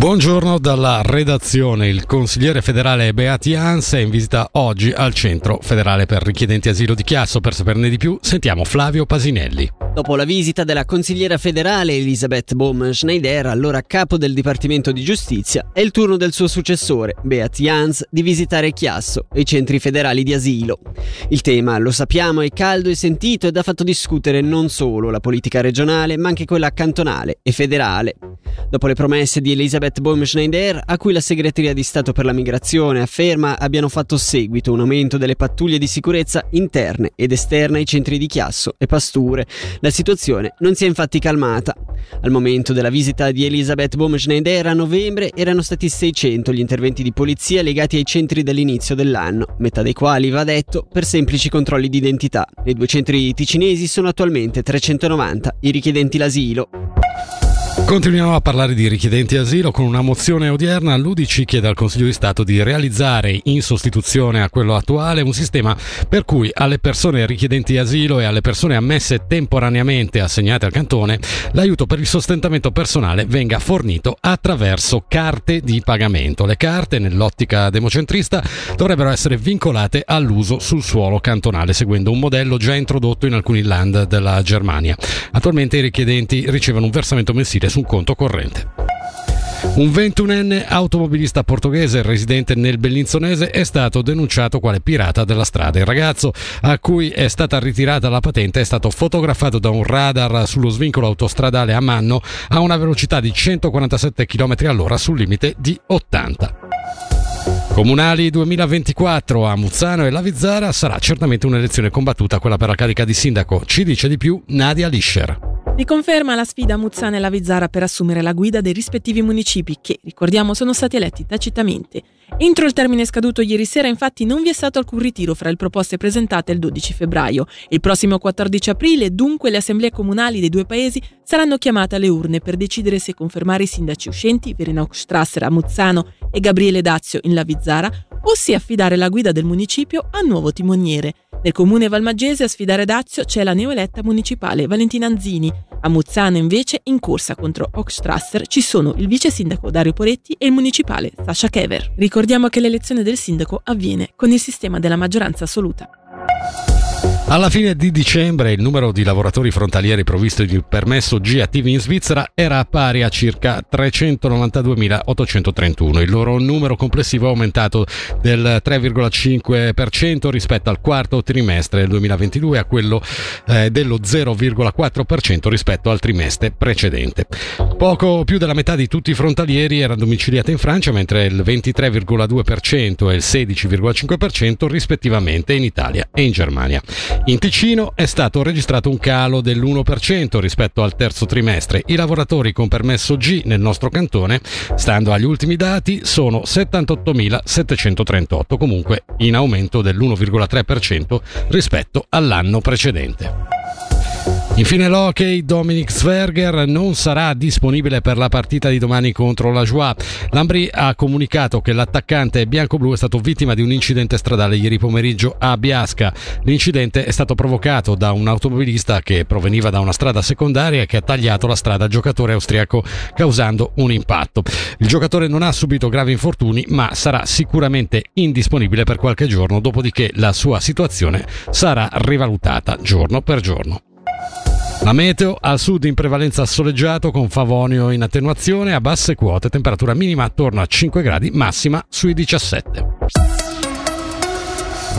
Buongiorno dalla redazione. Il consigliere federale Beati Hans è in visita oggi al Centro federale per richiedenti asilo di Chiasso. Per saperne di più sentiamo Flavio Pasinelli. Dopo la visita della consigliera federale Elisabeth Bohm-Schneider, allora capo del Dipartimento di Giustizia, è il turno del suo successore, Beat Jans, di visitare Chiasso e i centri federali di asilo. Il tema, lo sappiamo, è caldo e sentito ed ha fatto discutere non solo la politica regionale, ma anche quella cantonale e federale. Dopo le promesse di Elisabeth Bohm-Schneider, a cui la Segreteria di Stato per la Migrazione afferma abbiano fatto seguito un aumento delle pattuglie di sicurezza interne ed esterne ai centri di Chiasso e Pasture, la situazione non si è infatti calmata. Al momento della visita di Elisabeth Bohm-Schneider a novembre erano stati 600 gli interventi di polizia legati ai centri dall'inizio dell'anno, metà dei quali, va detto, per semplici controlli di identità. Nei due centri ticinesi sono attualmente 390 i richiedenti l'asilo. Continuiamo a parlare di richiedenti asilo con una mozione odierna. L'UDC chiede al Consiglio di Stato di realizzare in sostituzione a quello attuale un sistema per cui alle persone richiedenti asilo e alle persone ammesse temporaneamente assegnate al cantone l'aiuto per il sostentamento personale venga fornito attraverso carte di pagamento. Le carte, nell'ottica democentrista, dovrebbero essere vincolate all'uso sul suolo cantonale, seguendo un modello già introdotto in alcuni land della Germania. Attualmente i richiedenti ricevono un versamento mensile su un conto corrente. Un 21enne automobilista portoghese residente nel Bellinzonese è stato denunciato quale pirata della strada. Il ragazzo, a cui è stata ritirata la patente, è stato fotografato da un radar sullo svincolo autostradale a Manno a una velocità di 147 km all'ora sul limite di 80. Comunali 2024 a Muzzano e Lavizzara sarà certamente un'elezione combattuta quella per la carica di sindaco. Ci dice di più Nadia Lischer. Riconferma la sfida Muzzana e la Vizzara per assumere la guida dei rispettivi municipi che, ricordiamo, sono stati eletti tacitamente. Entro il termine scaduto ieri sera infatti non vi è stato alcun ritiro fra le proposte presentate il 12 febbraio. Il prossimo 14 aprile dunque le assemblee comunali dei due paesi saranno chiamate alle urne per decidere se confermare i sindaci uscenti Verena Strasser a Muzzano e Gabriele Dazio in Lavizzara o se affidare la guida del municipio a nuovo timoniere. Nel comune valmaggese a sfidare Dazio c'è la neoeletta municipale Valentina Anzini. A Muzzano invece in corsa contro Hochstrasser ci sono il vice sindaco Dario Poretti e il municipale Sasha Kever. Ricordiamo che l'elezione del sindaco avviene con il sistema della maggioranza assoluta. Alla fine di dicembre il numero di lavoratori frontalieri provvisti di permesso G attivi in Svizzera era pari a circa 392.831. Il loro numero complessivo è aumentato del 3,5% rispetto al quarto trimestre del 2022 a quello eh, dello 0,4% rispetto al trimestre precedente. Poco più della metà di tutti i frontalieri era domiciliata in Francia, mentre il 23,2% e il 16,5% rispettivamente in Italia e in Germania. In Ticino è stato registrato un calo dell'1% rispetto al terzo trimestre. I lavoratori con permesso G nel nostro cantone, stando agli ultimi dati, sono 78.738, comunque in aumento dell'1,3% rispetto all'anno precedente. Infine l'hockey, Dominic Sverger non sarà disponibile per la partita di domani contro la Joie. Lambri ha comunicato che l'attaccante bianco-blu è stato vittima di un incidente stradale ieri pomeriggio a Biasca. L'incidente è stato provocato da un automobilista che proveniva da una strada secondaria che ha tagliato la strada al giocatore austriaco causando un impatto. Il giocatore non ha subito gravi infortuni ma sarà sicuramente indisponibile per qualche giorno, dopodiché la sua situazione sarà rivalutata giorno per giorno. La meteo al sud in prevalenza soleggiato con favonio in attenuazione a basse quote, temperatura minima attorno a 5 gradi, massima sui 17.